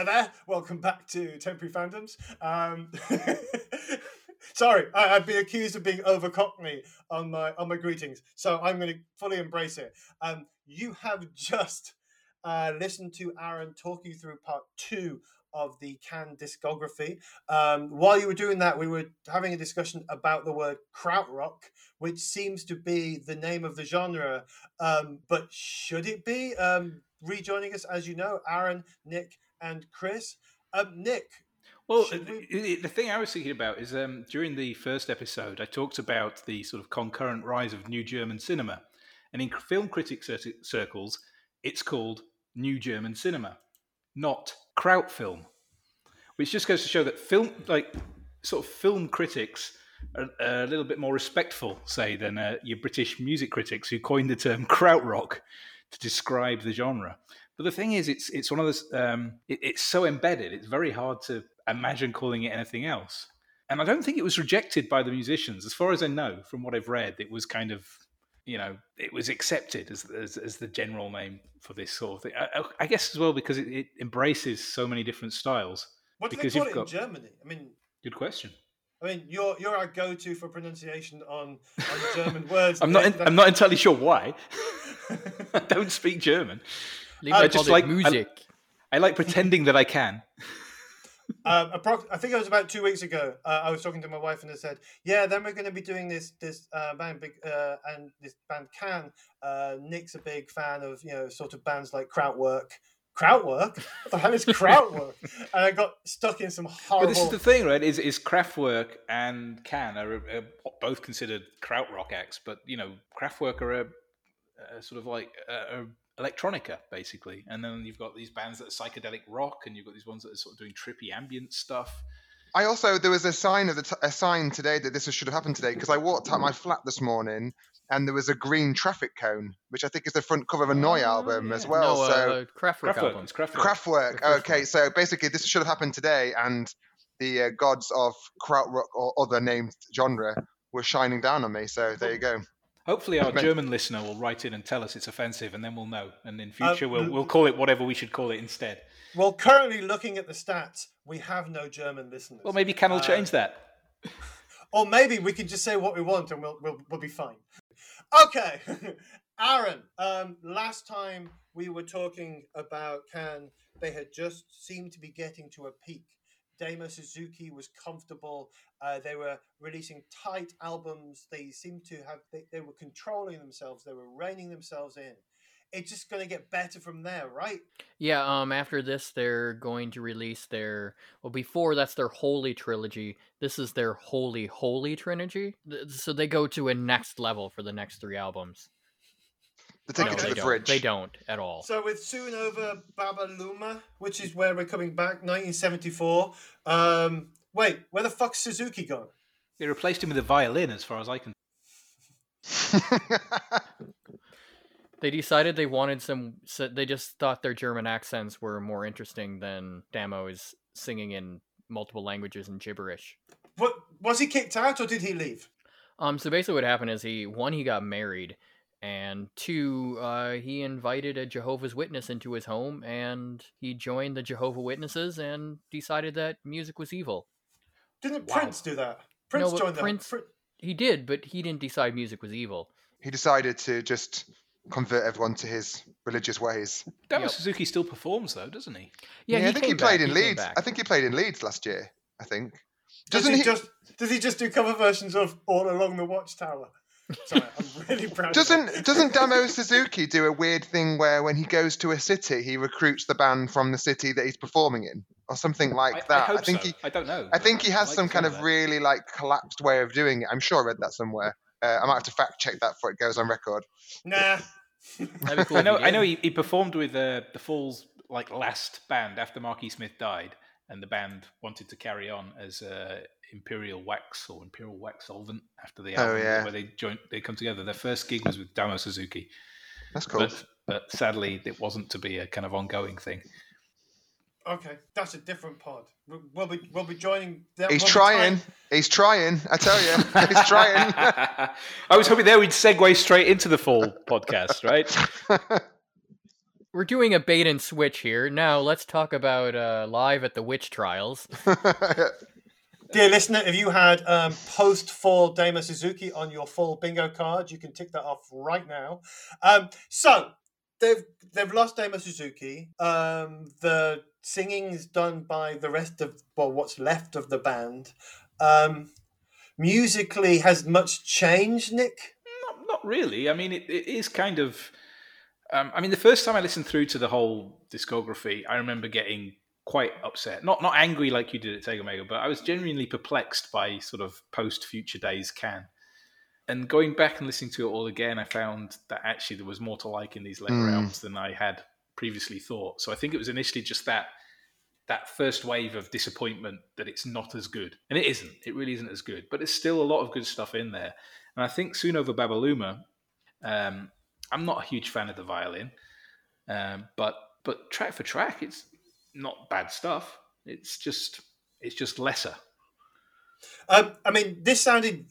Hi there. Welcome back to Temporary Fandoms. Um, sorry, I, have been accused of being over Cockney on my on my greetings, so I'm going to fully embrace it. Um, you have just uh, listened to Aaron talk you through part two of the Can discography. Um, while you were doing that, we were having a discussion about the word krautrock, which seems to be the name of the genre. Um, but should it be? Um, rejoining us, as you know, Aaron, Nick, and Chris. Um, Nick. Well, we... the thing I was thinking about is um, during the first episode, I talked about the sort of concurrent rise of new German cinema. And in film critic circles, it's called New German Cinema, not kraut film, which just goes to show that film, like sort of film critics, are a little bit more respectful, say, than uh, your British music critics who coined the term krautrock to describe the genre. But the thing is, it's it's one of those. Um, it, it's so embedded; it's very hard to imagine calling it anything else. And I don't think it was rejected by the musicians, as far as I know from what I've read. It was kind of you know, it was accepted as, as, as the general name for this sort of thing. I, I guess as well because it, it, embraces so many different styles. What do because they call it got... in Germany? I mean, good question. I mean, you're you're our go-to for pronunciation on, on German words. I'm not. In, I'm not entirely sure why. I don't speak German. I just like music. I, I like pretending that I can. um, I think it was about two weeks ago. Uh, I was talking to my wife and I said, "Yeah, then we're going to be doing this this uh, band, big uh, and this band Can. Uh, Nick's a big fan of you know sort of bands like Kraftwerk. Kraftwerk? What the hell is Kraftwerk? and I got stuck in some horrible. But this is the thing, right? Is is Kraftwerk and Can are, are both considered krautrock acts, but you know, Kraftwerk are a, a sort of like a, a electronica basically and then you've got these bands that are psychedelic rock and you've got these ones that are sort of doing trippy ambient stuff I also there was a sign of the t- a sign today that this should have happened today because I walked out my flat this morning and there was a green traffic cone, which I think is the front cover of a Neu oh, album yeah. as well. No, so uh, Kraftwerk, Kraftwerk album. Kraftwerk. Kraftwerk. Kraftwerk. Okay, so basically this should have happened today, and the uh, gods of krautrock or other named genre were shining down on me. So there you go. Hopefully, our German listener will write in and tell us it's offensive, and then we'll know. And in future, we'll we'll call it whatever we should call it instead. Well, currently, looking at the stats, we have no German listeners. Well, maybe Ken will uh, change that. Or maybe we can just say what we want, and we'll we'll, we'll be fine. Okay, Aaron. Um, last time we were talking about Can, they had just seemed to be getting to a peak Damo Suzuki was comfortable. Uh, they were releasing tight albums. They seemed to have, they, they were controlling themselves. They were reining themselves in. It's just going to get better from there, right? Yeah, um, after this, they're going to release their, well, before that's their Holy Trilogy. This is their Holy, Holy Trilogy. So they go to a next level for the next three albums. They take no, it to the don't. fridge. They don't at all. So with Soon Over Babaluma, which is where we're coming back, 1974. Um, wait, where the fuck's Suzuki gone? They replaced him with a violin, as far as I can. they decided they wanted some. So they just thought their German accents were more interesting than Damo's singing in multiple languages and gibberish. What was he kicked out or did he leave? Um. So basically, what happened is he one he got married and two, uh, he invited a Jehovah's Witness into his home, and he joined the Jehovah Witnesses and decided that music was evil. Didn't wow. Prince do that? Prince no, joined Prince, that. He did, but he didn't decide music was evil. He decided to just convert everyone to his religious ways. Damo yep. Suzuki still performs though, doesn't he? Yeah, yeah he I think he played back. in he Leeds. I think he played in Leeds last year. I think. Doesn't does he, he, just does he just do cover versions of All Along the Watchtower? Sorry, I'm really proud. Doesn't doesn't Damo Suzuki do a weird thing where when he goes to a city, he recruits the band from the city that he's performing in, or something like I, that? I, I think so. he. I don't know. I think he has like some kind of that. really like collapsed way of doing it. I'm sure I read that somewhere. Uh, I might have to fact check that before it goes on record. Nah. cool I know. I know he, he performed with uh, the Falls like last band after Marky Smith died, and the band wanted to carry on as uh, Imperial Wax or Imperial Wax Solvent after the oh, album oh, yeah. where they joined they come together. Their first gig was with Damo Suzuki. That's cool. But, but sadly, it wasn't to be a kind of ongoing thing. Okay, that's a different pod. We'll be we'll be joining. He's trying. He's trying. I tell you, he's trying. I was hoping there we'd segue straight into the full podcast, right? We're doing a bait and switch here. Now let's talk about uh, live at the witch trials. Dear listener, if you had um, post fall Damo Suzuki on your full bingo card, you can tick that off right now. Um, so they've they've lost Damo Suzuki. Um, the singing is done by the rest of well, what's left of the band. Um, musically, has much changed, Nick? Not, not really. I mean, it, it is kind of. Um, I mean, the first time I listened through to the whole discography, I remember getting quite upset. Not not angry like you did at Sega Omega, but I was genuinely perplexed by sort of post Future Days Can. And going back and listening to it all again, I found that actually there was more to like in these later Mm. albums than I had previously thought. So I think it was initially just that that first wave of disappointment that it's not as good. And it isn't. It really isn't as good. But there's still a lot of good stuff in there. And I think Soon Over Babaluma, um, I'm not a huge fan of the violin. Um, but but track for track, it's not bad stuff. It's just it's just lesser. Um, I mean, this sounded.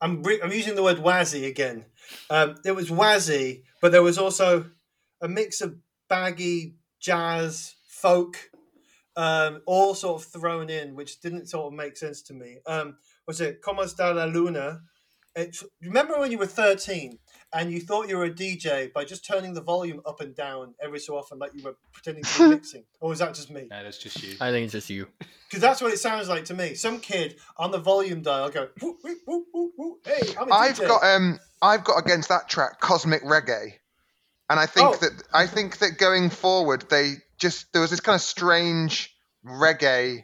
I'm re- I'm using the word wazzy again. Um, it was wazzy, but there was also a mix of baggy jazz, folk, um, all sort of thrown in, which didn't sort of make sense to me. Um, was it Como está la luna? It, remember when you were 13 and you thought you were a DJ by just turning the volume up and down every so often, like you were pretending to be mixing? Or was that just me? No, that's just you. I think it's just you. Because that's what it sounds like to me. Some kid on the volume dial go, woo, woo, woo, woo, woo. hey, I'm a I've DJ. got um I've got against that track cosmic reggae, and I think Oh. that I think that going forward they just there was this kind of strange reggae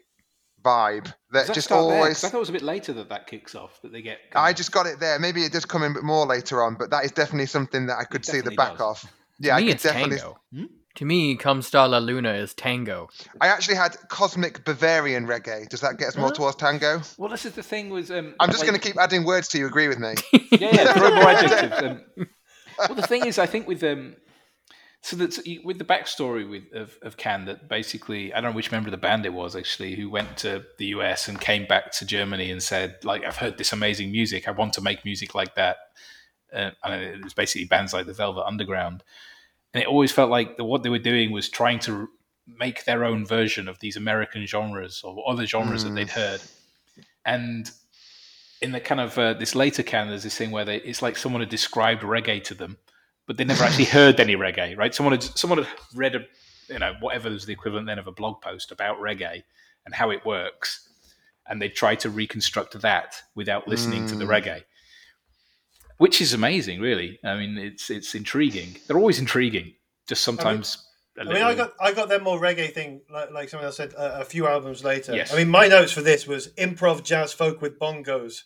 vibe Does that that just start there? 'Cause always. I thought it was a bit later that that kicks off. That they get. I just got it there. Maybe it does come in a bit more later on, but that is definitely something that I could see the back does. of. Yeah, I to me, could it's definitely. tango. Hmm? To me, Come sta La Luna is tango. I actually had cosmic Bavarian reggae. Does that get us more Huh? towards tango? Well, this is the thing was. Um, I'm just like- going to keep adding words to you. Agree with me? Yeah, yeah. Throw more adjectives. Um, well, the thing is, I think with um, so that with the backstory with of, of Can that basically I don't know which member of the band it was actually who went to the US and came back to Germany and said like I've heard this amazing music. I want to make music like that. Uh, and it was basically bands like the Velvet Underground. And it always felt like the, what they were doing was trying to make their own version of these American genres or other genres that Mm. they'd heard. And in the kind of uh, this later can there's this thing where they it's like someone had described reggae to them but they never actually heard any reggae right someone had someone had read a you know whatever was the equivalent then of a blog post about reggae and how it works and they tried to reconstruct that without listening to the Mm. reggae which is amazing really i mean it's it's intriguing they're always intriguing just sometimes I mean, little- I got I got that more reggae thing, like, like someone else said, uh, a few albums later. Yes. I mean, my notes for this was improv jazz folk with bongos,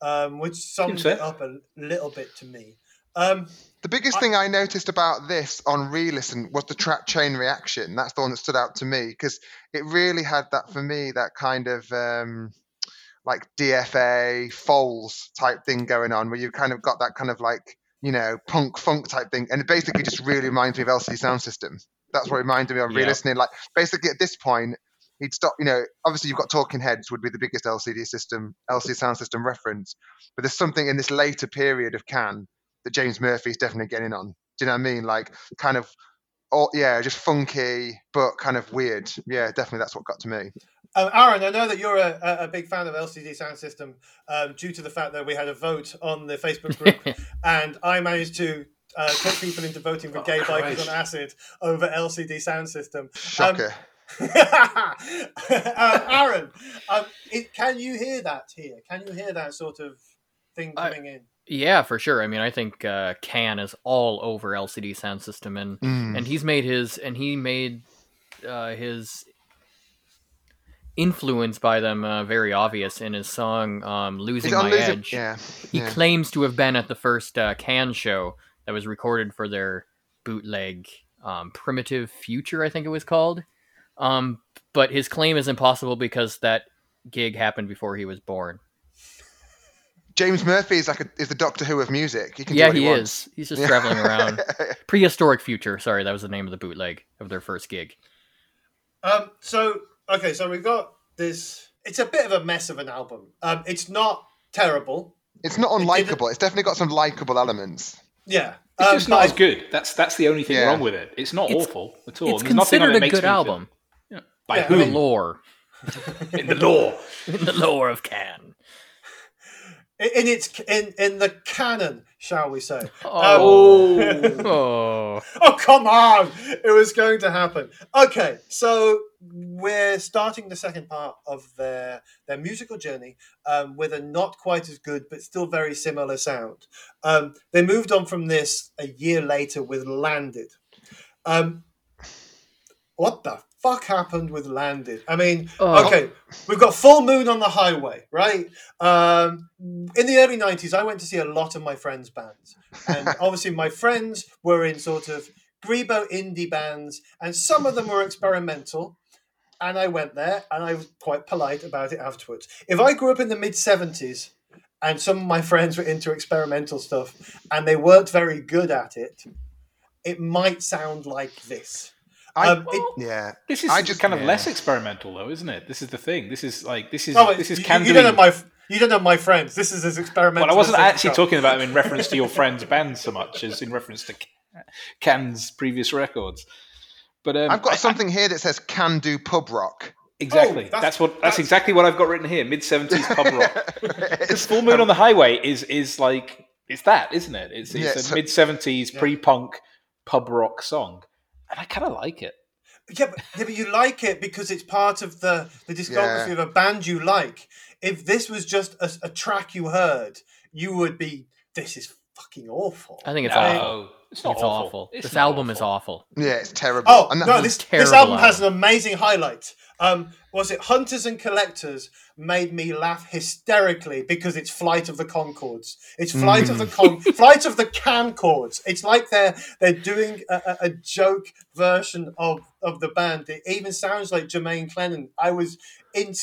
um, which sums it up a little bit to me. Um, The biggest I- thing I noticed about this on re-listen was the track chain reaction. That's the one that stood out to me because it really had that for me that kind of um, like DFA Foles type thing going on, where you kind of got that kind of like you know punk funk type thing, and it basically just really reminds me of LCD Sound System. That's what reminded me of re-listening. Like basically at this point, he'd stop. You know, obviously you've got Talking Heads would be the biggest LCD system, LCD Sound System reference, but there's something in this later period of Can that James Murphy's definitely getting on. Do you know what I mean? Like kind of, oh yeah, just funky but kind of weird. Yeah, definitely that's what got to me. um, Aaron, I know that you're a, a- a big fan of LCD Sound System um, due to the fact that we had a vote on the Facebook group, and I managed to uh, talk people into voting for Oh, Gay Bikers on Acid over LCD Sound System. Shocker. uh, Aaron, um, it, can you hear that here? Can you hear that sort of thing I- coming in? Yeah, for sure. I mean, I think uh, Can is all over LCD Sound System, and Mm. and he's made his and he made uh, his influence by them uh, very obvious in his song um, "Losing My Losing- Edge." Yeah. He yeah. claims to have been at the first uh, Can show that was recorded for their bootleg um, "Primitive Future," I think it was called. Um, but his claim is impossible because that gig happened before he was born. James Murphy is like a, is the Doctor Who of music. He can Yeah, what he wants. is. He's just Yeah. traveling around. Prehistoric Future. Sorry, that was the name of the bootleg of their first gig. Um, so okay, so we've got this. It's a bit of a mess of an album. Um, it's not terrible. it's not It unlikable. It's definitely got some likable elements. Yeah, It's um, just not as good. That's that's the only thing Yeah. wrong with it. It's not It's- awful at all. It's There's nothing on considered it a makes good me feel- album By Yeah, I the mean- lore. In the law. in the lore of Can. In in its in in the canon, shall we say? Oh. Um, oh. oh come on! It was going to happen. Okay, so we're starting the second part of their their musical journey um, with a not quite as good but still very similar sound. Um, they moved on from this a year later with Landed. Um, what the fuck happened with Landed? I mean, Oh. okay, we've got Full Moon on the Highway, right? Um, in the early 90s, I went to see a lot of my friends' bands. And obviously, my friends were in sort of Grebo indie bands, and some of them were experimental. And I went there, and I was quite polite about it afterwards. If I grew up in the mid 70s, and some of my friends were into experimental stuff, and they weren't very good at it, it might sound like this. I, Um, it- yeah. This is I just- kind of yeah. less experimental, though, isn't it? This is the thing. This is like this is Oh, this is you, can you don't know my you don't know my friends. This is as experimental. Well, I wasn't as actually go. talking about them in reference to your friend's band so much as in reference to Can's previous records. But um, I've got I- something here that says "Can do pub rock." exactly. Oh, that's- that's, what. That's, that's- exactly what I've got written here. Mid seventies pub rock. It's- Full Moon on the Highway is is like it's that, isn't it? It's, it's Yeah, a so- mid seventies Yeah. pre punk pub rock song, and I kind of like it. Yeah but, yeah, but you like it because it's part of the the discography Yeah. of a band you like. If this was just a, a track you heard, you would be. This is fucking awful. I think it's no, awful. it's not It's awful. awful. It's this not album is awful. awful. yeah, it's terrible. Oh And that- no! This this terrible album has an amazing highlight. Um, was it Hunters and Collectors made me laugh hysterically because it's Flight of the Conchords. It's Flight of the Con Flight of the Cancords. It's like they're they're doing a, a, a joke version of of the band. It even sounds like Jemaine Clement. I was in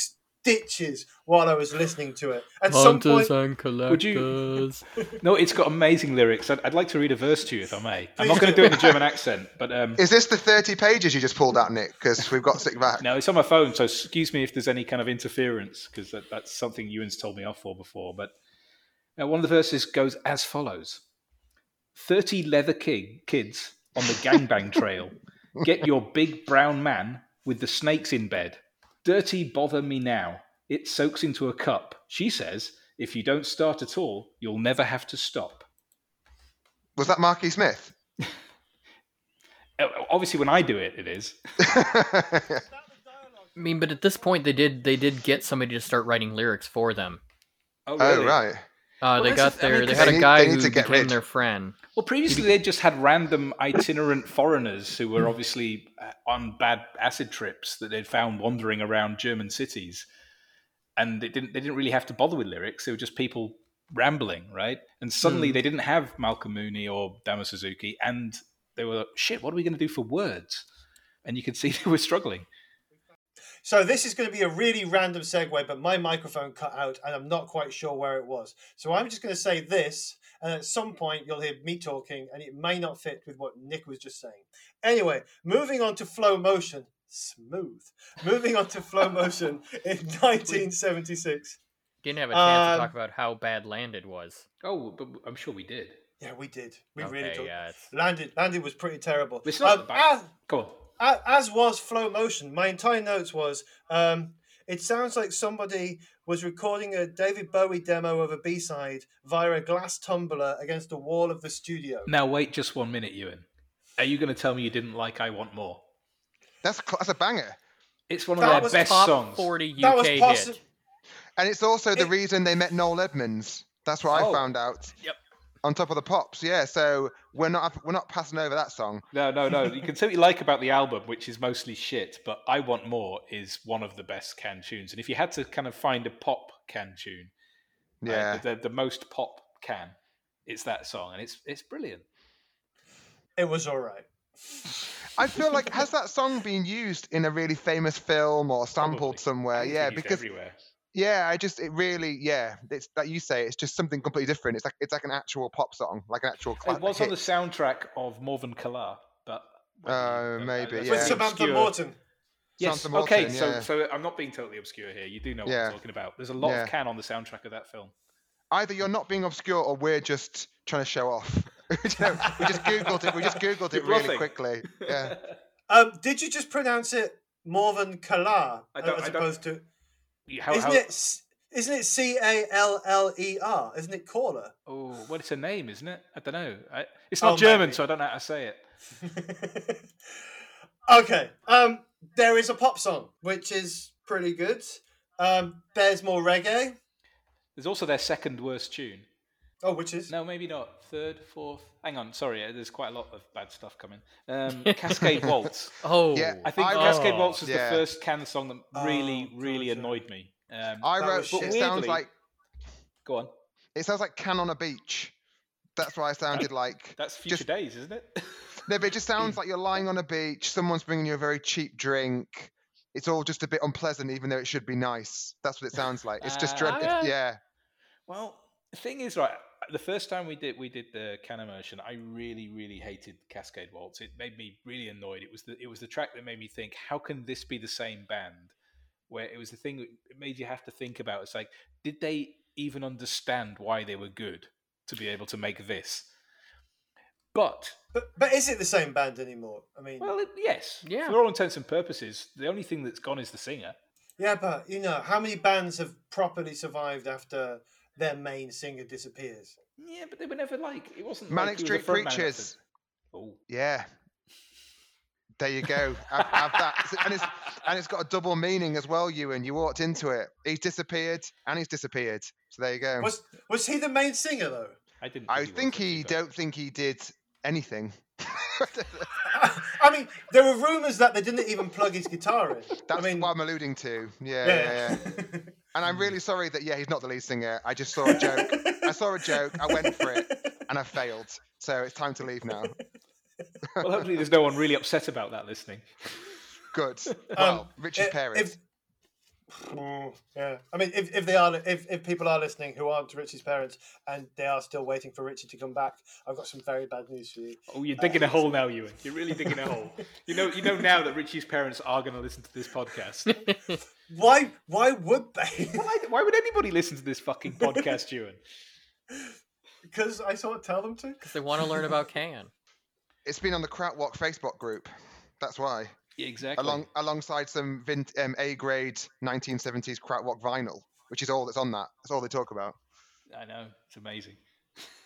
stitches while I was listening to it. At some point, and Would you- collectors. No, it's got amazing lyrics. I'd, I'd like to read a verse to you if I may. I'm not going to do. do it in a German accent, but um, Is this the 30 pages you just pulled out, Nick? Because we've got to stick back. No, it's on my phone, so excuse me if there's any kind of interference, because that, that's something Ewan's told me off for before. But uh, one of the verses goes as follows 30 leather king, kids on the gangbang trail. Get your big brown man with the snakes in bed. Dirty bother me now. It soaks into a cup. She says, if you don't start at all, you'll never have to stop. Was that Marky Smith? Uh, Obviously, when I do it, it is. I mean, but at this point, they did they did get somebody to start writing lyrics for them. Oh, oh, right. Uh, they got is- I mean, their they 'cause had they a guy need who to get became rid. their friend. Well, previously they just had random itinerant foreigners who were obviously uh, on bad acid trips that they'd found wandering around German cities, and they didn't they didn't really have to bother with lyrics. They were just people rambling, right? And suddenly Hmm. they didn't have Malcolm Mooney or Damo Suzuki, and they were like, shit. What are we going to do for words? And you could see they were struggling. So this is going to be a really random segue, but my microphone cut out, and I'm not quite sure where it was. So I'm just going to say this, and at some point you'll hear me talking, and it may not fit with what Nick was just saying. Anyway, moving on to flow motion, smooth. Moving on to flow motion in 1976. Didn't have a chance Um, to talk about how bad Landed was. Oh, but I'm sure we did. Yeah, we did. We okay, really did. yeah. It's, Landed, landed was pretty terrible. It's not Um, bad. as, Go on. A- as was flow motion. My entire notes was um, it sounds like somebody was recording a David Bowie demo of a B side via a glass tumbler against the wall of the studio. Now wait just one minute, Ewan. Are you going to tell me you didn't like "I Want More"? That's cl- that's a banger, It's one of That their was best top songs. 40 UK That was hit. and it's also the It- reason they met Noel Edmonds. That's what Oh. I found out. Yep. On top of the pops, yeah. So we're not we're not passing over that song. No, no, no. You can see what you like about the album, which is mostly shit, but I Want More is one of the best can tunes. And if you had to kind of find a pop can tune, uh, Yeah. the, the most pop can, it's that song, and it's it's brilliant. It was all right. I feel like has that song been used in a really famous film or sampled Probably. somewhere? Yeah, because everywhere. Yeah, I just it really yeah, it's like you say, it's just something completely different. It's like it's like an actual pop song, like an actual It classic. was on the soundtrack of Morvern Callar, but whether Oh, you- maybe, that's yeah. With Samantha obscure. Morton. Yes. Samantha okay. Morton, So, yeah. so I'm not being totally obscure here. You do know what Yeah. I'm talking about. There's a lot Yeah. of can on the soundtrack of that film. Either you're not being obscure or we're just trying to show off. We just googled it. We just googled it really quickly. Yeah. Um, did you just pronounce it Morvern Callar I don't- as I don't- opposed to? How, isn't how, it? Isn't it C A L L E R? Isn't it caller? Oh, well, it's a name, isn't it? I don't know. I, it's Oh, not German, maybe. so I don't know how to say it. okay. Um, there is a pop song which is pretty good. Um, there's more reggae. There's also their second worst tune. Oh, which is No, maybe not. Third, fourth. Hang on, sorry. uh, There's quite a lot of bad stuff coming. Um, Cascade Waltz. Oh, Yeah, I think I- Cascade Oh, Waltz was yeah. the first Can song that really, Oh, really God, annoyed me. Um, I That wrote. was It shit. sounds Weirdly- like go on. it sounds like can on a beach. That's why I sounded like. That's Future Just- Days, isn't it? No, but it just sounds like you're lying on a beach. Someone's bringing you a very cheap drink. It's all just a bit unpleasant, even though it should be nice. That's what it sounds like. It's just dread. Ah. yeah. Well, the thing is, right. The first time we did we did the can immersion, I really, really hated Cascade Waltz. It made me really annoyed. It was the it was the track that made me think, how can this be the same band? Where it was the thing that made you have to think about. It's like, did they even understand why they were good to be able to make this? But But but is it the same band anymore? I mean, well, it, yes, Yeah. For all intents and purposes, the only thing that's gone is the singer. yeah, but you know, how many bands have properly survived after their main singer disappears? Yeah, but they were never like it wasn't. Manic like he was Street front Preachers. Oh, Yeah. There you go. Have, have that, and it's and it's got a double meaning as well. Ewan, you walked into it. He's disappeared, and he's disappeared. So there you go. Was was he the main singer though? I didn't. I was think actually, he but- don't think he did anything. I mean, there were rumours that they didn't even plug his guitar in. That's I mean, what I'm alluding to. Yeah, yeah, yeah. yeah. And I'm really sorry that yeah, he's not the lead singer. I just saw a joke. I saw a joke. I went for it, and I failed. So it's time to leave now. Well, hopefully, there's no one really upset about that listening. Good. Um, Well, Richie's if- parents. if- Mm, yeah, I mean, if, if they are, if, if people are listening who aren't Richie's parents and they are still waiting for Richie to come back, I've got some very bad news for you. Oh, you're digging a hole now, Ewan. You're really digging a hole. You know, you know now that Richie's parents are going to listen to this podcast. Why? Why would they? Why, why would anybody listen to this fucking podcast, Ewan? Because I sort of tell them to. because they want to learn about Can. It's been on the Krautrock Facebook group. That's why. Yeah, exactly. Along alongside some vint, um, A grade 1970s Krautrock vinyl, which is all that's on that. That's all they talk about. I know it's amazing.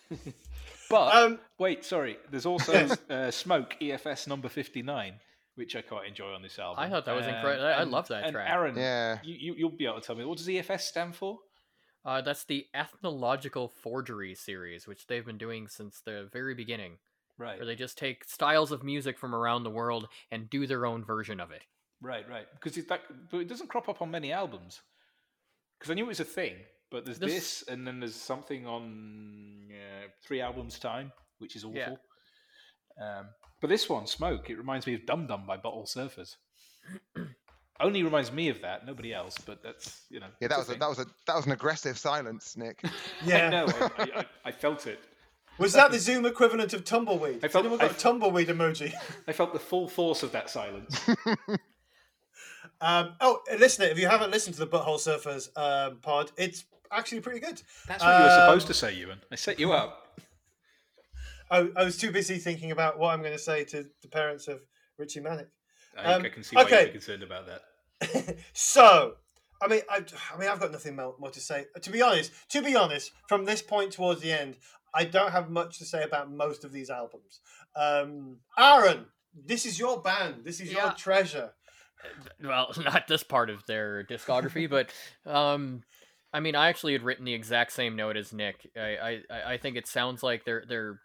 but Um, wait, sorry. There's also uh, Smoke EFS number 59, which I quite enjoy on this album. I thought that was Um, incredible. I and- love that and track. Aaron, Yeah. you, you you'll be able to tell me what does EFS stand for? Uh, that's the Ethnological Forgery series, which they've been doing since the very beginning, Right, where they just take styles of music from around the world and do their own version of it. right, right. Because it, that, but it doesn't crop up on many albums. Because I knew it was a thing, but there's This- this, and then there's something on uh, three albums time, which is awful. Yeah. Um, but this one, Smoke, it reminds me of Dum Dum by Butthole Surfers. Only reminds me of that, nobody else. But that's you know. Yeah, that was a, thing. that was a that was an aggressive silence, Nick. I yeah. know. I, I, I, I felt it. Was that the Zoom equivalent of tumbleweed? I Has felt- anyone got I- a tumbleweed emoji? I felt the full force of that silence. Um, oh, listener, if you haven't listened to the Butthole Surfers um, pod, it's actually pretty good. That's what you were supposed Um, to say, Ewan. I set you up. I, I was too busy thinking about what I'm going to say to the parents of Richie Manic. I, um, I can see why okay. you're concerned about that. so, I mean, I, I mean, I've got nothing more to say. To be honest, to be honest, from this point towards the end, I don't have much to say about most of these albums. Um, Aaron, this is your band. This is your treasure. well, not this part of their discography, but um, I mean, I actually had written the exact same note as Nick. I, I, I think it sounds like they're they're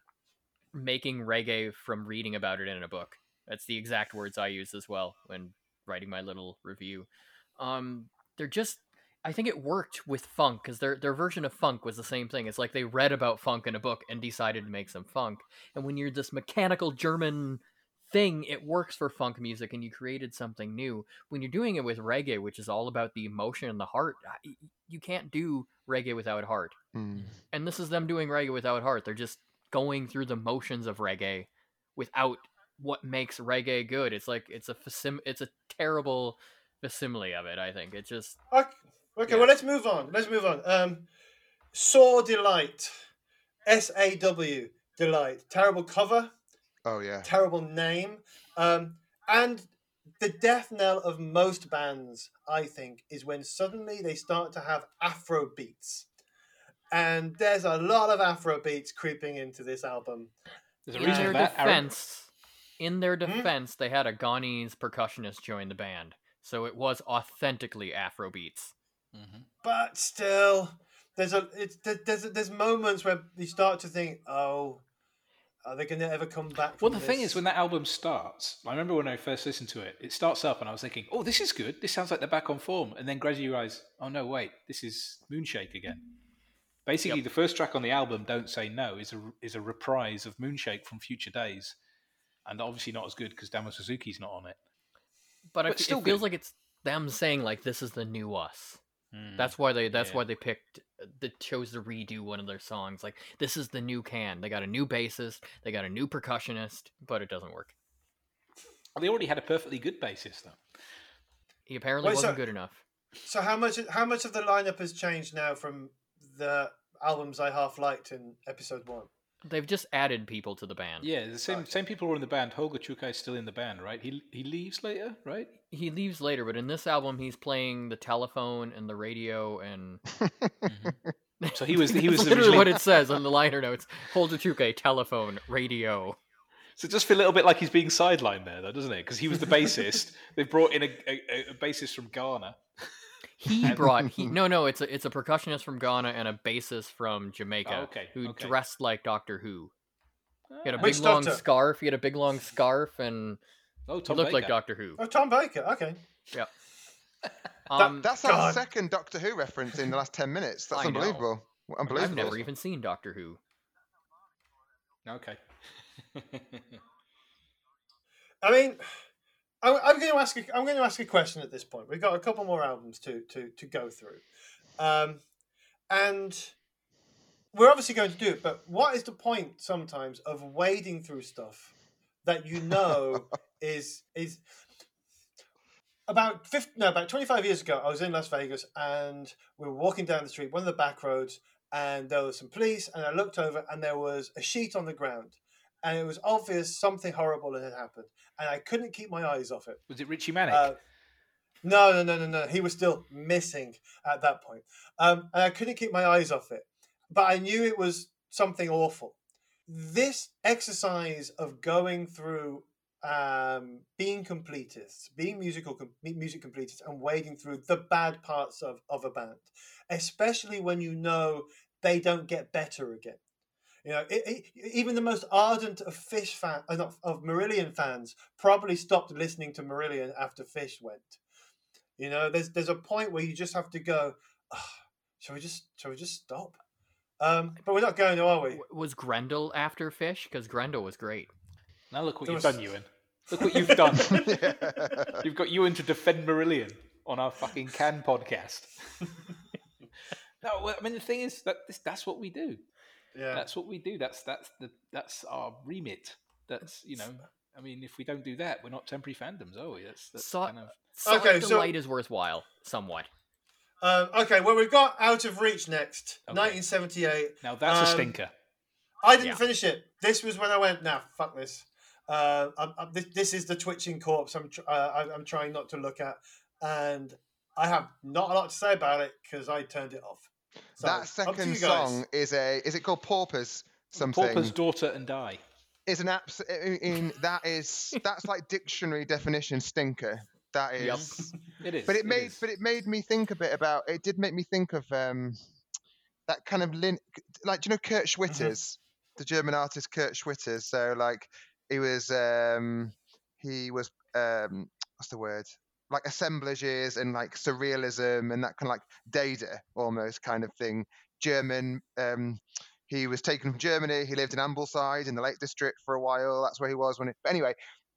making reggae from reading about it in a book. That's the exact words I use as well when writing my little review. Um, they're just. I think it worked with funk because their their version of funk was the same thing. It's like they read about funk in a book and decided to make some funk. And when you're this mechanical German thing, it works for funk music, and you created something new when you're doing it with reggae, which is all about the emotion and the heart, you can't do reggae without heart. Hmm. And this is them doing reggae without heart. They're just going through the motions of reggae without what makes reggae good. It's like it's a facim- it's a terrible facsimile of it. I think it just Okay, okay Yeah. well, let's move on. Let's move on. Um, Saw Delight, S A W delight. Terrible cover, Oh yeah. terrible name, um, and the death knell of most bands, I think, is when suddenly they start to have Afro beats. And there's a lot of Afro beats creeping into this album. There's a in reason their for that. Aaron. defense, in their Hmm? defense, they had a Ghanese percussionist join the band, so it was authentically Afro beats. Mhm. but still there's a it's there's there's moments where you start to think oh are they going to ever come back Well, from the thing is, when that album starts, I remember when I first listened to it, it starts up and I was thinking, oh, this is good. This sounds like they're back on form. And then gradually you realize, oh, no, wait, this is Moonshake again. Basically, the first track on the album, Don't Say No, is a, is a reprise of Moonshake from Future Days. And obviously not as good because Damo Suzuki's not on it. But, I But f- still it feels good. like it's them saying like this is the new us. Hmm. That's why they. That's Yeah. why they picked. They chose to redo one of their songs. Like this is the new can. They got a new bassist. They got a new percussionist, but it doesn't work. Well, they already had a perfectly good bassist, though. He apparently Wait, wasn't so- good enough. so how much how much of the lineup has changed now from the albums i half liked in episode one They've just added people to the band. Yeah, the same same people were in the band. Holger Czukay is still in the band, right? He he leaves later, right? He leaves later, but in this album, he's playing the telephone and the radio, and mm-hmm. So he was- he was literally originally- what it says on the liner notes: Holger Czukay, telephone, radio. So it does feel a little bit like he's being sidelined there, though, doesn't it? Because he was the bassist. they brought in a, a, a bassist from Ghana. He brought he no no it's a it's a percussionist from Ghana and a bassist from Jamaica Oh, okay, who okay. dressed like Doctor Who. He had a Ah. big Which long Doctor? scarf. He had a big long scarf and oh, he Tom looked like Doctor Who. oh tom baker okay Um, That's God. our second Doctor Who reference in the last ten minutes. That's I know. unbelievable. Unbelievable. I've never even seen Doctor Who. Okay. i mean I'm, I'm going to ask. A, I'm going to ask a question at this point. We've got a couple more albums to to to go through, um, and we're obviously going to do it. But what is the point sometimes of wading through stuff that you know is is about 50, no about 25 years ago i was in las vegas and we were walking down the street one of the back roads and there was some police and i looked over and there was a sheet on the ground and it was obvious something horrible had happened and i couldn't keep my eyes off it Was it Richie Manic? uh, no, no, no, no, no. He was still missing at that point. Um, and I couldn't keep my eyes off it. But I knew it was something awful. This exercise of going through um, being completists, being musical com- music completists, and wading through the bad parts of, of a band, especially when you know they don't get better again. You know, it, it, even the most ardent of Fish fan, uh, not, of Marillion fans, probably stopped listening to Marillion after Fish went. You know, there's there's a point where you just have to go. "Ah, shall we just shall we just stop? Um, but we're not going to, are we? Was Grendel after Fish? Because Grendel was great. now look what there you've was- done, Ewan. Look what you've done. You've got Ewan to defend Marillion on our fucking Can podcast. no, I mean the thing is that this, that's what we do. Yeah. That's what we do. That's that's the that's our remit. That's you know. I mean, if we don't do that, we're not temporary fandoms, are we? That's, that's So- kind of Sonic Okay, so- Delight is worthwhile, somewhat. Um, okay, well we've got Out of Reach next, Okay. 1978. now that's a Um, stinker. I didn't Yeah. finish it. This was when I went, nah, fuck this. Uh, I'm, I'm, this, this is the twitching corpse. I'm tr- uh, I'm trying not to look at, and I have not a lot to say about it because I turned it off. So, that second song is a is it called Paupers something? Pauper's daughter and die. Is an abs in, in that is that's like dictionary definition stinker. That is. Yep. It is. But it made is. but it made me think a bit about it did make me think of um that kind of lin like do you know Kurt Schwitters, the German artist Kurt Schwitters. So like he was um he was um what's the word? Like assemblages and like surrealism and that kind of like Dada almost kind of thing. German um he was taken from Germany. He lived in Ambleside in the Lake District for a while. That's where he was when it. But anyway,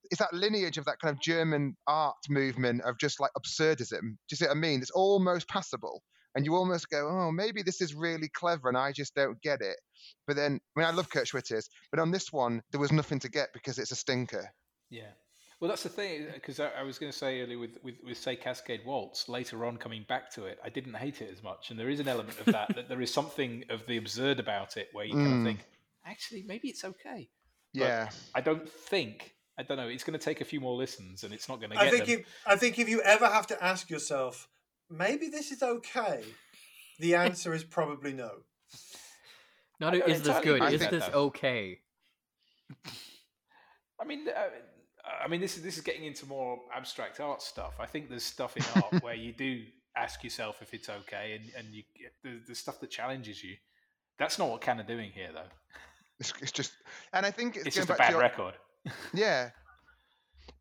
it's that lineage of that kind of German art movement of just like absurdism. Do you see what I mean? It's almost passable. And you almost go, oh, maybe this is really clever and I just don't get it. But then, I mean, I love Kurt Schwitters, but on this one, there was nothing to get because it's a stinker. Yeah. Well, that's the thing, because I, I was going to say earlier with, with, with, say, Cascade Waltz, later on coming back to it, I didn't hate it as much. And there is an element of that, that there is something of the absurd about it where you kind of Mm. think, actually maybe it's okay. Yeah. I don't think I don't know. It's going to take a few more listens, and it's not going to I think them. if I think if you ever have to ask yourself, maybe this is okay, the answer is probably no. Not I a- don't is this good? agree Is this though. okay? I mean, uh, I mean, this is this is getting into more abstract art stuff. I think there's stuff in art where you do ask yourself if it's okay, and and you the, the stuff that challenges you. That's not what Can are doing here, though. It's, it's just, and I think it's, It's going just a bad your, record. Yeah.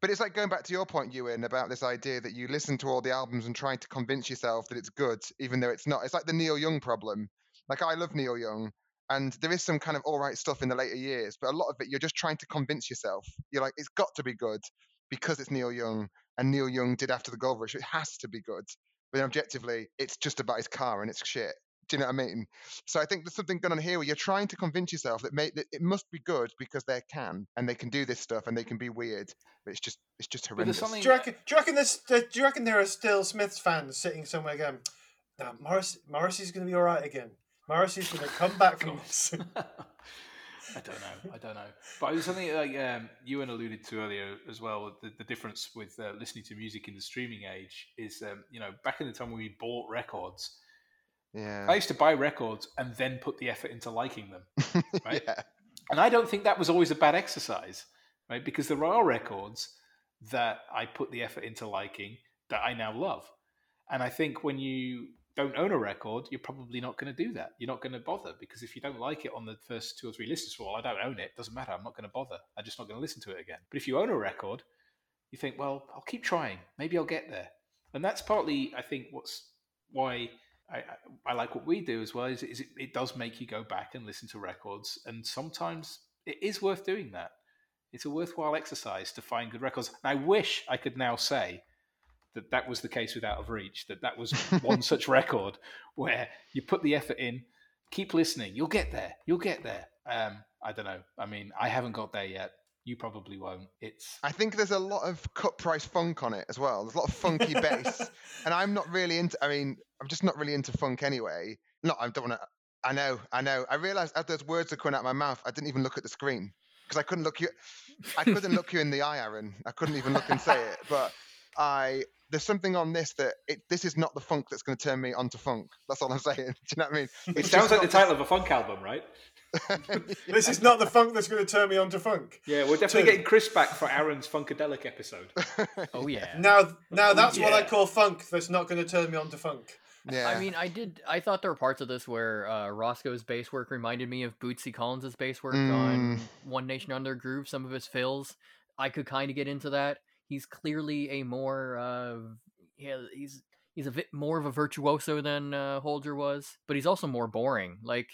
But it's like going back to your point, Ewan, about this idea that you listen to all the albums and trying to convince yourself that it's good, even though it's not. It's like the Neil Young problem. Like I love Neil Young, and there is some kind of all right stuff in the later years, but a lot of it you're just trying to convince yourself. You're like, it's got to be good because it's Neil Young, and Neil Young did after the Gold Rush. It has to be good. But then objectively, it's just about his car and it's shit. Do you know what I mean? So I think there's something going on here where you're trying to convince yourself that, may, that it must be good because they can and they can do this stuff and they can be weird, but it's just it's just horrendous. something- Do you reckon? Do you reckon there's? Do you reckon there are still Smiths fans sitting somewhere going, "Now Morris, Morrissey's going to be all right again. Morrissey's going to come back from this." I don't know. I don't know. But it was something like um, Ewan alluded to earlier as well. The, the difference with uh, listening to music in the streaming age is, um, you know, back in the time when we bought records, Yeah. I used to buy records and then put the effort into liking them. right? yeah. And I don't think that was always a bad exercise, right? Because there are records that I put the effort into liking that I now love. And I think when you don't own a record, you're probably not going to do that. You're not going to bother because if you don't like it on the first two or three listens, well, I don't own it. Doesn't matter. I'm not going to bother. I'm just not going to listen to it again. But if you own a record, you think, well, I'll keep trying. Maybe I'll get there. And that's partly, I think, what's why I, I, like what we do as well. Is, is it, it does make you go back and listen to records, and sometimes it is worth doing that. It's a worthwhile exercise to find good records. And I wish I could now say that that was the case with Out of Reach. That that was one such record where you put the effort in, keep listening, you'll get there. You'll get there. Um, I don't know. I mean, I haven't got there yet. You probably won't. It's I think there's a lot of cut price funk on it as well. There's a lot of funky bass, and I'm not really into. I mean, I'm just not really into funk anyway. No, I don't want to. I know, I know. I realised as those words are coming out of my mouth, I didn't even look at the screen because I couldn't look you. I couldn't look you in the eye, Aaron. I couldn't even look and say it. But I, there's something on this that it. This is not the funk that's going to turn me onto funk. That's all I'm saying. Do you know what I mean? it sounds like the title of a funk album, right? this is not the funk that's going to turn me on to funk. Yeah, we're definitely Two. getting Chris back for Aaron's Funkadelic episode. Oh yeah. Now, now that's what I call funk. That's not going to turn me on to funk. yeah. I mean, I did. I thought there were parts of this where uh, Rosko's bass work reminded me of Bootsy Collins' bass work on One Nation Under Groove. Some of his fills, I could kind of get into that. He's clearly a more, uh, yeah, he's he's a bit more of a virtuoso than uh, Holger was, but he's also more boring. Like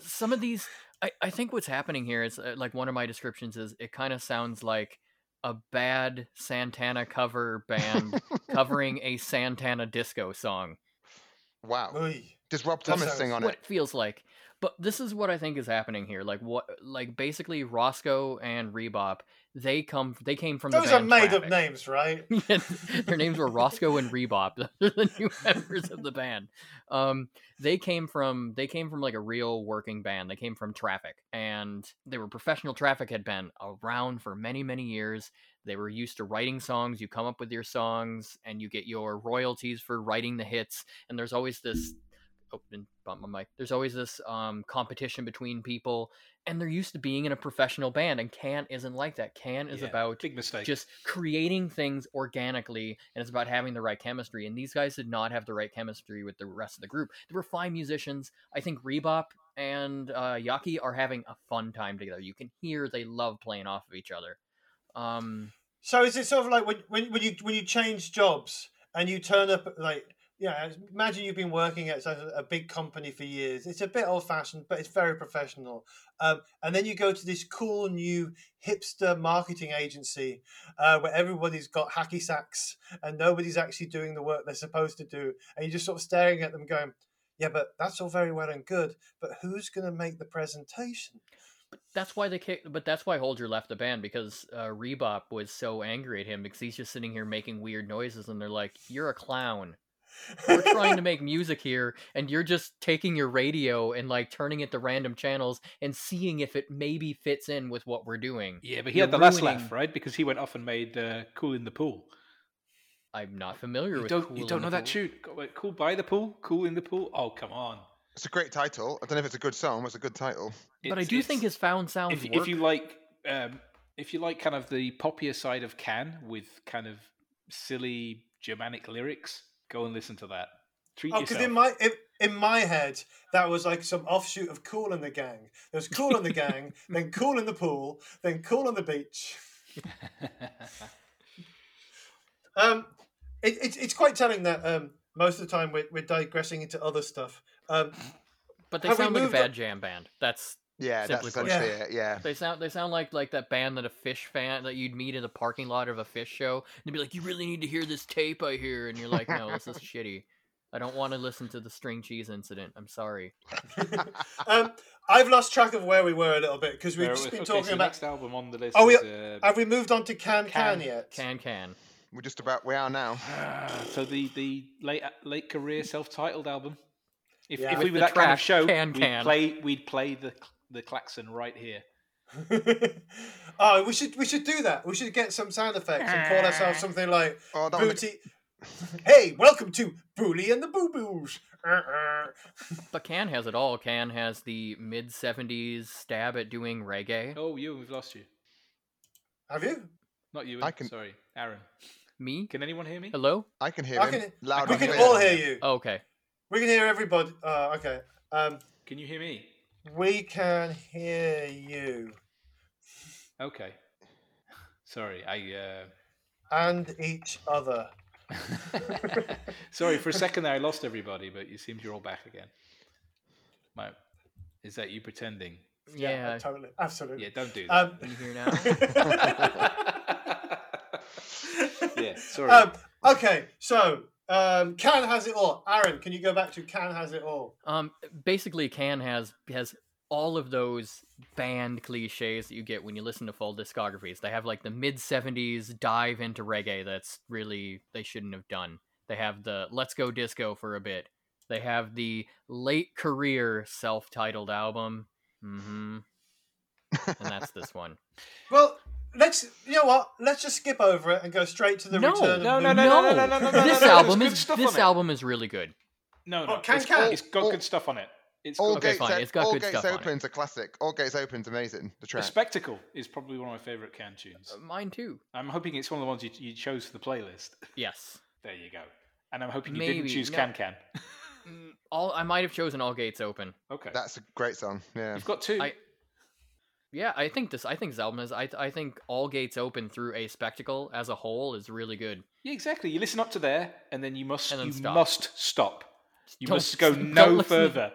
some of these, I, I think what's happening here is uh, like one of my descriptions is it kind of sounds like a bad Santana cover band covering a Santana disco song. wow. Oy. Does Rob Thomas sounds- sing on what it? it feels like. But this is what I think is happening here. Like what like basically Rosko and Rebop, they come they came from Those the are made up names, right? Their names were Rosko and Rebop. They're the new members of the band. Um, they came from they came from like a real working band. They came from Traffic, and they were professional. Traffic had been around for many many years. They were used to writing songs. You come up with your songs, and you get your royalties for writing the hits. And there's always this. Oh, didn't bump my mic. There's always this um, competition between people, and they're used to being in a professional band. And Can isn't like that. Can is Yeah, about big mistake. just creating things organically and it's about having the right chemistry and these guys did not have the right chemistry with the rest of the group they were fine musicians i think rebop and uh, Jaki are having a fun time together you can hear they love playing off of each other um So is it sort of like when, when, when you when you change jobs and you turn up like yeah, imagine you've been working at a, big company for years. It's a bit old fashioned, but it's very professional. Um, and then you go to this cool new hipster marketing agency uh, where everybody's got hacky sacks and nobody's actually doing the work they're supposed to do. And you're just sort of staring at them going, yeah, but that's all very well and good, but who's going to make the presentation? but that's why they kicked but that's why holger left the band because uh, rebop was so angry at him because he's just sitting here making weird noises and they're like you're a clown We're trying to make music here, and you're just taking your radio and like turning it to random channels and seeing if it maybe fits in with what we're doing. Yeah, but he You're had the last laugh, right? Because he went off and made uh, "Cool in the Pool." I'm not familiar You with. don't, Cool you don't the know that Pool. tune? Wait, Cool by the pool, cool in the pool. Oh, come on! It's a great title. I don't know if it's a good song, it's a good title. But I do think it's- his found sounds if, work. if you like, um, if you like, kind of the poppier side of Can with kind of silly Germanic lyrics, go and listen to that. Treat Oh, because in my in, in my head that was like some offshoot of Cool in the Gang. There was Cool in the Gang, then Cool in the Pool, then Cool on the Beach. Um, it, it's it's quite telling that um, most of the time we're, we're digressing into other stuff. Um, but they sound like a bad on- jam band. That's Yeah, that's Simply put. essentially Yeah. it. Yeah. they sound they sound like like that band that a Phish fan that you'd meet in the parking lot of a Phish show and they'd be like, "You really need to hear this tape I hear," and you're like, "No, this is shitty. I don't want to listen to the string cheese incident. I'm sorry." um, I've lost track of where we were a little bit because we've just been okay, talking so the about. next album on the list. Oh, we- uh, Have we moved on to Can Can, Can. yet? Can can. We're just about we are now. So the the late late career self-titled album. If, Yeah. if we were the that kind of show, Can we'd Can. play we'd play the the klaxon right here. oh, we should we should do that. We should get some sound effects and call ourselves something like Oh, that was Booty. hey, welcome to Booty and the Boo Boos. But Can has it all. Can has the mid '70s stab at doing reggae. Oh, you, we've lost you. Have you? Not you. I can- Sorry, Aaron. Me? Can anyone hear me? Hello? I can hear I him loud We can clear. all hear you. Oh, okay. We can hear everybody. Uh, okay. Um, Can you hear me? We can hear you Okay. Sorry, I. Uh... and each other. Sorry, for a second there I lost everybody, but it seems you're all back again. My, is that you pretending? Yeah. totally, absolutely. Yeah, don't do that. Um, Can you hear now? yeah, sorry. um, okay, so um, Can has it all. Aaron, can you go back to Can has it all? Um, basically, Can has has all of those band cliches that you get when you listen to full discographies. They have like the mid '70s dive into reggae that's really they shouldn't have done. They have the Let's Go Disco for a bit. They have the late career self-titled album, hmm and that's this one. Well, let's. You know what? Let's just skip over it and go straight to the No, return. no, of no, Moon- no, no, no, no, no, no, this no, no, album is this album is really good. no, no, Oh, Can it's, Can. it's got Oh. good stuff on it. It's All got Okay, Gates, fine, it's got All good Gates stuff on it. Open's a classic. All Gates Open's amazing. The track. The spectacle is probably one of my favorite Can tunes. Uh, Mine too. I'm hoping it's one of the ones you, you chose for the playlist. Yes. There you go. And I'm hoping you Maybe, didn't choose no. Can Can. Mm, All I might have chosen All Gates Open. Okay. That's a great song. Yeah. You've got two. I- Yeah, I think this. I think this album is. I I think All Gates Open through Aspectacle as a whole is really good. Yeah, exactly. You listen up to there, and then you must And then you stop. must stop. You Don't must go no don't listen to- further.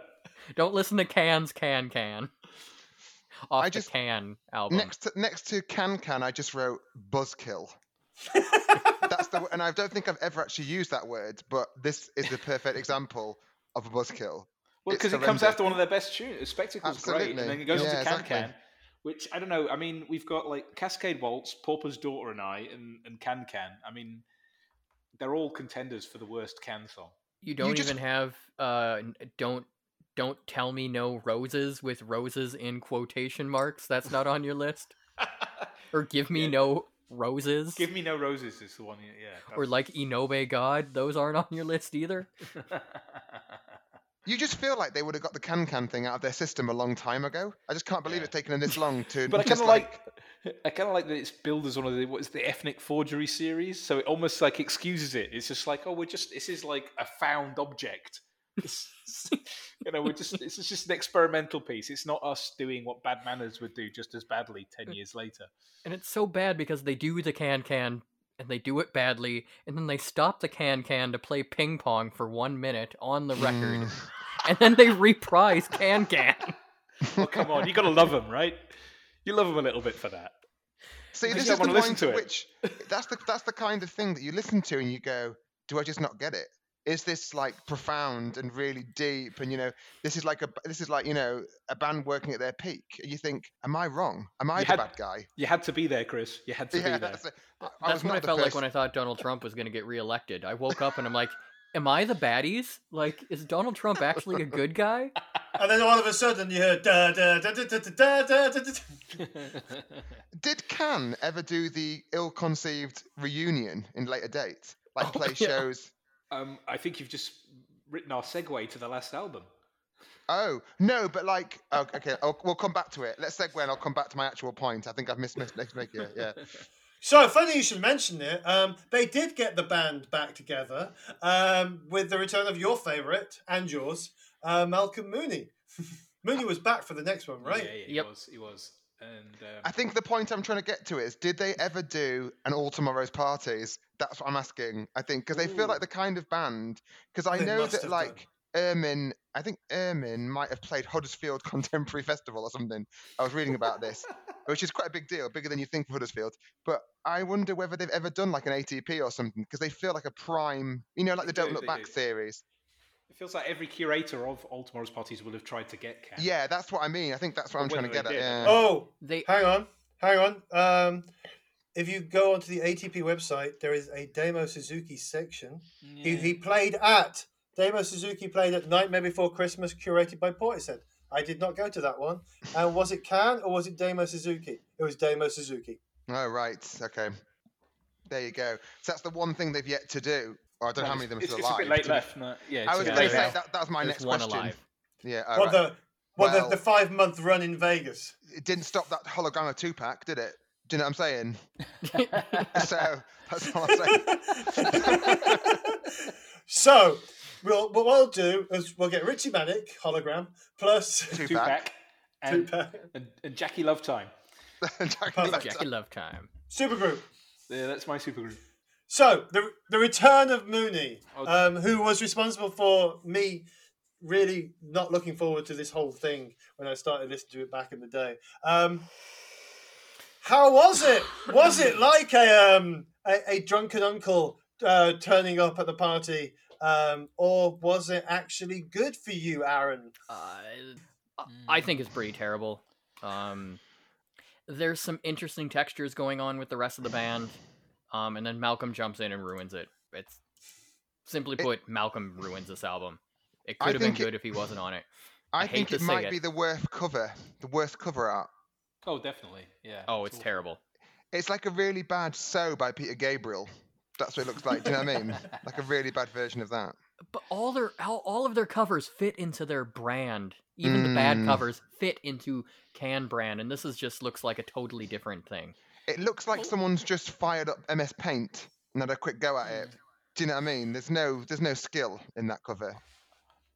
Don't listen to Cans Can Can. Off I the just- Can album. Next to, next to Can Can, I just wrote Buzzkill. That's the and I don't think I've ever actually used that word, but this is the perfect example of a buzzkill. Well, because it comes after one of their best tunes. Spectacle's great, and then it goes Yeah, into Can exactly. Which I don't know. I mean, we've got like Cascade Waltz, Pauper's Daughter and I, and, and Can Can. I mean, they're all contenders for the worst Can song. you don't just- even have. Uh, don't don't tell me no roses with roses in quotation marks. That's not on your list. Or give me Yeah. no roses. Give me no roses is the one. Yeah. or like Inobe God. Those aren't on your list either. that's- You just feel like they would have got the Can Can thing out of their system a long time ago. I just can't believe Yeah. it's taken them this long to. But I kind just of like, I kind of like that it's billed as one of the what is the ethnic forgery series, so it almost like excuses it. It's just like, oh, we're just this is like a found object. You know, we're just it's just an experimental piece. It's not us doing what Bad Manners would do just as badly ten years later. And it's so bad because they do the can can and they do it badly, and then they stop the can can to play ping pong for one minute on the record, Mm. and then they reprise can can. Well, come on, you got to love them, right? You love them a little bit for that. See, this is the wanna point to at it. which that's the that's the kind of thing that you listen to and you go, "Do I just not get it? Is this like profound and really deep?" And you know, this is like a this is like you know a band working at their peak. And you think, "Am I wrong? Am I You the had- bad guy?" You had to be there, Chris. You had to Yeah, be there. that's, it. I- I That's was what I the felt like when I thought Donald Trump was going to get reelected. I woke up and I'm like, am I the baddies? Like, is Donald Trump actually a good guy? And then all of a sudden you heard da da da da da da da da da. da. Did Can ever do the ill-conceived reunion in later dates, like Oh, play yeah. shows? Um, I think you've just written our segue to the last album. Oh no, but like, oh, okay, I'll, we'll come back to it. Let's segue, and I'll come back to my actual point. I think I've missed missed missed make it. Yeah, So funny you should mention it. Um, they did get the band back together um, with the return of your favourite and yours, uh, Malcolm Mooney. Mooney was back for the next one, right? Yeah, yeah, he Yep. was. He was. And um, I think the point I'm trying to get to is, did they ever do an all tomorrow's parties? That's what I'm asking. I think because they feel like the kind of band. Because I They know that like Irmin, I think Irmin might have played Huddersfield Contemporary Festival or something. I was reading about this, which is quite a big deal, bigger than you think of Huddersfield. But I wonder whether they've ever done like an ATP or something because they feel like a prime, you know, like the They Don't Look Back do. series. It feels like every curator of All Tomorrow's Parties will have tried to get Can. Yeah, that's what I mean. I think that's what But I'm trying to whether get they at. did, Yeah. Oh, They hang on, hang on. Um, if you go onto the ATP website, there is a Damo Suzuki section. He, he played at Damo Suzuki played at Nightmare Before Christmas, curated by Portishead. I did not go to that one. And was it Can or was it Damo Suzuki? It was Damo Suzuki. Oh right, okay. There you go. So that's the one thing they've yet to do. Or I don't know how many of them are still it's alive. a bit late to be- left. No, yeah, I was a Yeah, going to say that, that was my there's next one question. alive. Yeah, all what right. the what Well- the, the five month run in Vegas? it didn't stop that hologram of Tupac, did it? Do you know what I'm saying? so that's all I'm saying. so we'll what we'll do is we'll get Richey Manic hologram plus Tupac. Tupac and, Tupac and, and Jaki Love Time. Jaki Perfect. Love Jaki Love Time. supergroup. Yeah, that's my supergroup. So the the return of Mooney, um, who was responsible for me really not looking forward to this whole thing when I started listening to it back in the day. Um, how was it? Was it like a um, a, a drunken uncle uh, turning up at the party, um, or was it actually good for you, Aaron? Uh, I think it's pretty terrible. Um, there's some interesting textures going on with the rest of the band, um, and then Malcolm jumps in and ruins it. It's simply It- put, Malcolm ruins this album. It I could have been think it- good if he wasn't on it. I, I think to it might it. be the worst cover, the worst cover art. Oh, definitely. Yeah. Oh, it's awful. terrible. It's like a really bad "So" by Peter Gabriel. That's what it looks like. Do you know what I mean? Like a really bad version of that. But all their all, all of their covers fit into their brand. Even the bad Mm. covers fit into Can brand, and this is just looks like a totally different thing. It looks like Oh. someone's just fired up MS Paint and had a quick go at it. Do you know what I mean? There's no, there's no skill in that cover.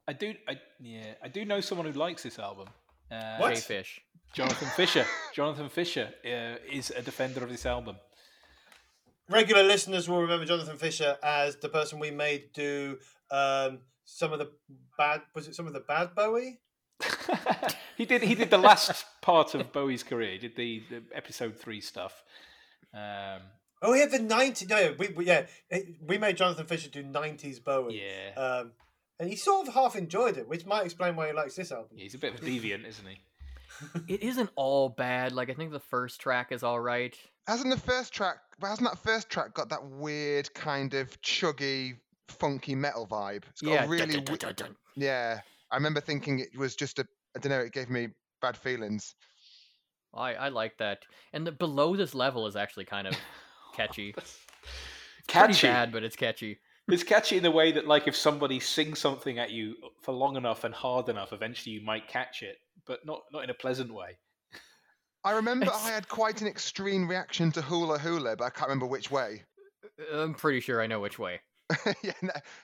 I do. I, yeah, I do know someone who likes this album. Uh, What? Jay Fish. Jonathan Fisher. Jonathan Fisher uh, is a defender of this album. Regular listeners will remember Jonathan Fisher as the person we made do um, some of the bad. Was it some of the bad Bowie? He did. He did the last part of Bowie's career. He did the, the episode three stuff. Um, Oh, yeah, the 90s. No, yeah, we, we, yeah, we made Jonathan Fisher do 90s Bowie. yeah, Um, and he sort of half enjoyed it, which might explain why he likes this album. he's a bit of a deviant, isn't he? It isn't all bad. Like I think the first track is all right. Hasn't the first track, but hasn't that first track got that weird kind of chuggy, funky metal vibe? It's got a Yeah, dun, really, dun, dun, we- dun, dun. yeah. I remember thinking it was just a, I don't know, it gave me bad feelings. I I like that. And the below this level is actually kind of catchy. Catchy. bad, but it's catchy. It's catchy in the way that, like, if somebody sings something at you for long enough and hard enough, eventually you might catch it, but not not in a pleasant way. I remember It's- I had quite an extreme reaction to Hoolah Hoolah, but I can't remember which way. Uh, I'm pretty sure I know which way. yeah,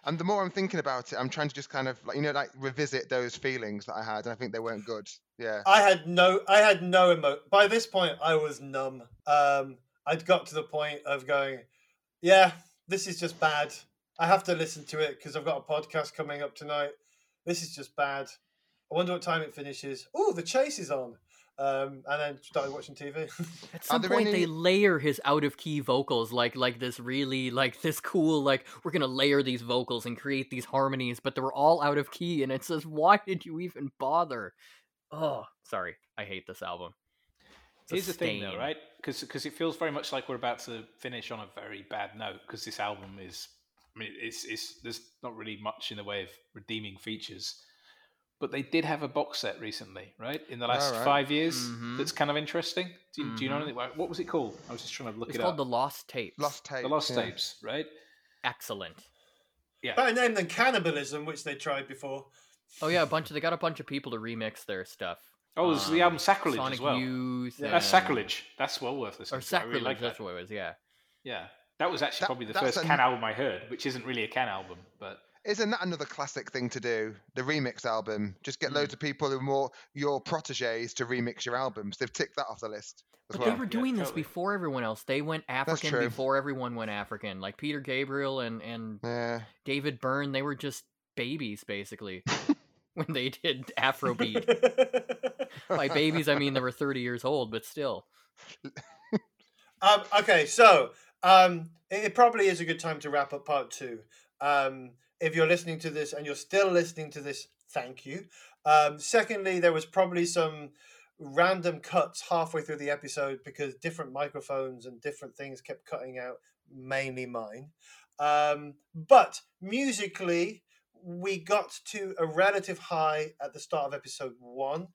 and the more I'm thinking about it, I'm trying to just kind of like you know like revisit those feelings that I had, and I think they weren't good. Yeah, I had no, I had no emo. By this point, I was numb. Um, I'd got to the point of going, yeah, this is just bad. I have to listen to it because I've got a podcast coming up tonight. This is just bad. I wonder what time it finishes. Oh, the chase is on. Um, and then started watching TV. At some point, any- they layer his out of key vocals like like this really like this cool like we're gonna layer these vocals and create these harmonies, but they were all out of key, and it says, why did you even bother? Oh, sorry, I hate this album. It's Here's the thing, though, stain. right? Because it feels very much like we're about to finish on a very bad note. Because this album is I mean, it's it's there's not really much in the way of redeeming features, but they did have a box set recently, right? In the last Alright. five years, Mhm. that's kind of interesting. Do you, do you know Mhm. anything? about- What was it called? I was just trying to look It's it up. It's called the Lost Tapes. Lost Tapes. the Lost yeah. Tapes, right? Excellent. Yeah. Better name than cannibalism, which they tried before. Oh yeah, a bunch of they got a bunch of people to remix their stuff. Oh, it was the Um, album Sacrilege Sonic as well. Youth. Yeah. That's Sacrilege. That's well worth listening Or to. I really Sacrilege. like that's that. what it was. Yeah. Yeah, that was actually That- probably the first a- Can album I heard, which isn't really a Can album, but Isn't that another classic thing to do? The remix album. Just get Mm. loads of people who are more your proteges to remix your albums. They've ticked that off the list But well. they were Yeah, doing this totally. before everyone else. They went African before everyone went African. Like Peter Gabriel and and Yeah. David Byrne, they were just babies basically when they did Afrobeat. By babies, I mean they were 30 years old, but still. Um, okay, so um, it, it probably is a good time to wrap up part two. Um, if you're listening to this and you're still listening to this, thank you. Um, secondly, there was probably some random cuts halfway through the episode because different microphones and different things kept cutting out, mainly mine. Um, but musically, we got to a relative high at the start of episode one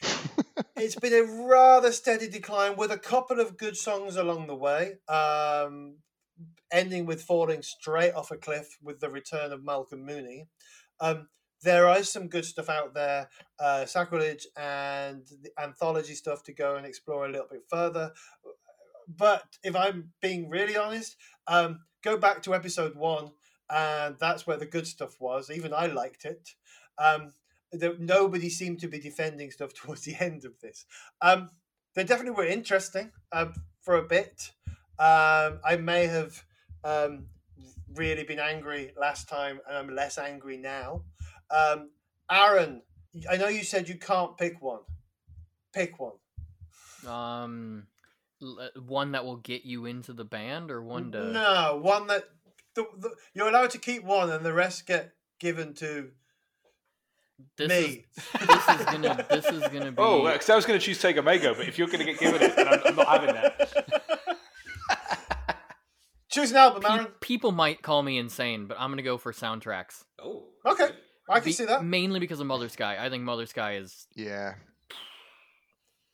it's been a rather steady decline with a couple of good songs along the way, um, ending with falling straight off a cliff with the return of Malcolm Mooney. Um, there is some good stuff out there, uh, sacrilege and the anthology stuff to go and explore a little bit further. But if I'm being really honest, um, go back to episode one, and that's where the good stuff was. Even I liked it. Um, nobody seemed to be defending stuff towards the end of this. Um, they definitely were interesting um, for a bit. Um, I may have um, really been angry last time, and I'm less angry now. Um, Aaron, I know you said you can't pick one. Pick one. Um, uh, one that will get you into the band, or one to No, one that the, the, you're allowed to keep one, and the rest get given to this me. is this is gonna this is gonna be. oh, because I was going to choose Tago Mago, but if you're going to get given it, then I'm, I'm not having that. Choose an album, Pe- Aaron. people might call me insane, but I'm gonna go for soundtracks. Oh, Okay, I can Be- see that. Mainly because of Mother Sky. I think Mother Sky is Yeah.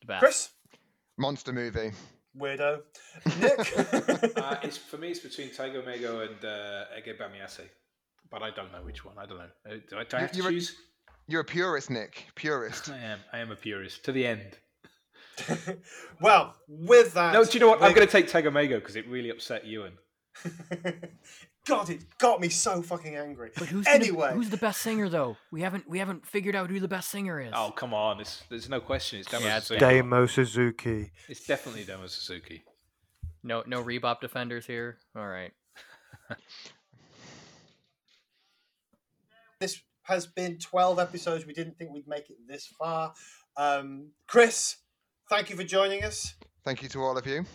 the best. Chris, Monster movie. weirdo. Nick. Uh, it's for me. It's between Tago Mago and uh, Ege Bamyasi, but I don't know which one. I don't know. Uh, Do I, do I have to You're a- choose? You're a purist, Nick. Purist. I am. I am a purist to the end. well, with that. No, do you know what? I'm going to take Tago Mago because it really upset Ewan. God, it got me so fucking angry. But who's gonna- anyway, who's the best singer though? We haven't we haven't figured out who the best singer is. Oh come on! It's, there's no question. It's Damo Yeah, it's Suzuki. Damo Suzuki. It's definitely Damo Suzuki. No no Rebop defenders here. All right. This has been 12 episodes. We didn't think we'd make it this far. Um, Chris, thank you for joining us. Thank you to all of you.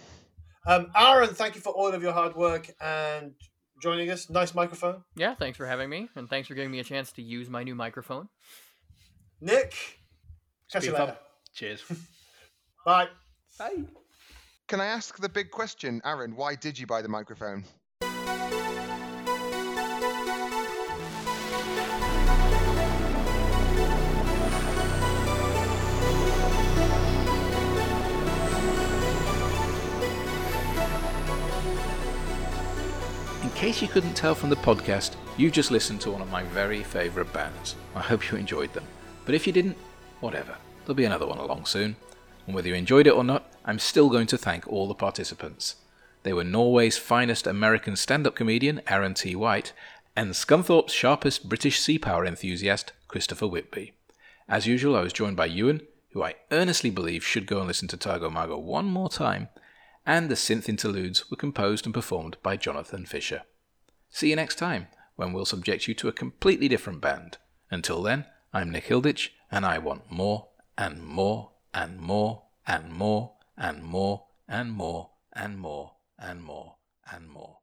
Um, Aaron, thank you for all of your hard work and joining us. Nice microphone. Yeah, thanks for having me, and thanks for giving me a chance to use my new microphone. Nick, catch you been fun. later. Cheers. Bye. Bye. Can I ask the big question, Aaron? Why did you buy the microphone? Case you couldn't tell from the podcast, you've just listened to one of my very favourite bands. I hope you enjoyed them. But if you didn't, whatever. There'll be another one along soon. And whether you enjoyed it or not, I'm still going to thank all the participants. They were Norway's finest American stand up comedian, Aaron T. White, and Scunthorpe's sharpest British sea power enthusiast, Christopher Whitby. As usual, I was joined by Ewan, who I earnestly believe should go and listen to Tago Mago one more time, and the synth interludes were composed and performed by Jonathan Fisher. See you next time, when we'll subject you to a completely different band. Until then, I'm Nick Hilditch, and I want more and more and more and more and more and more and more and more and more and more.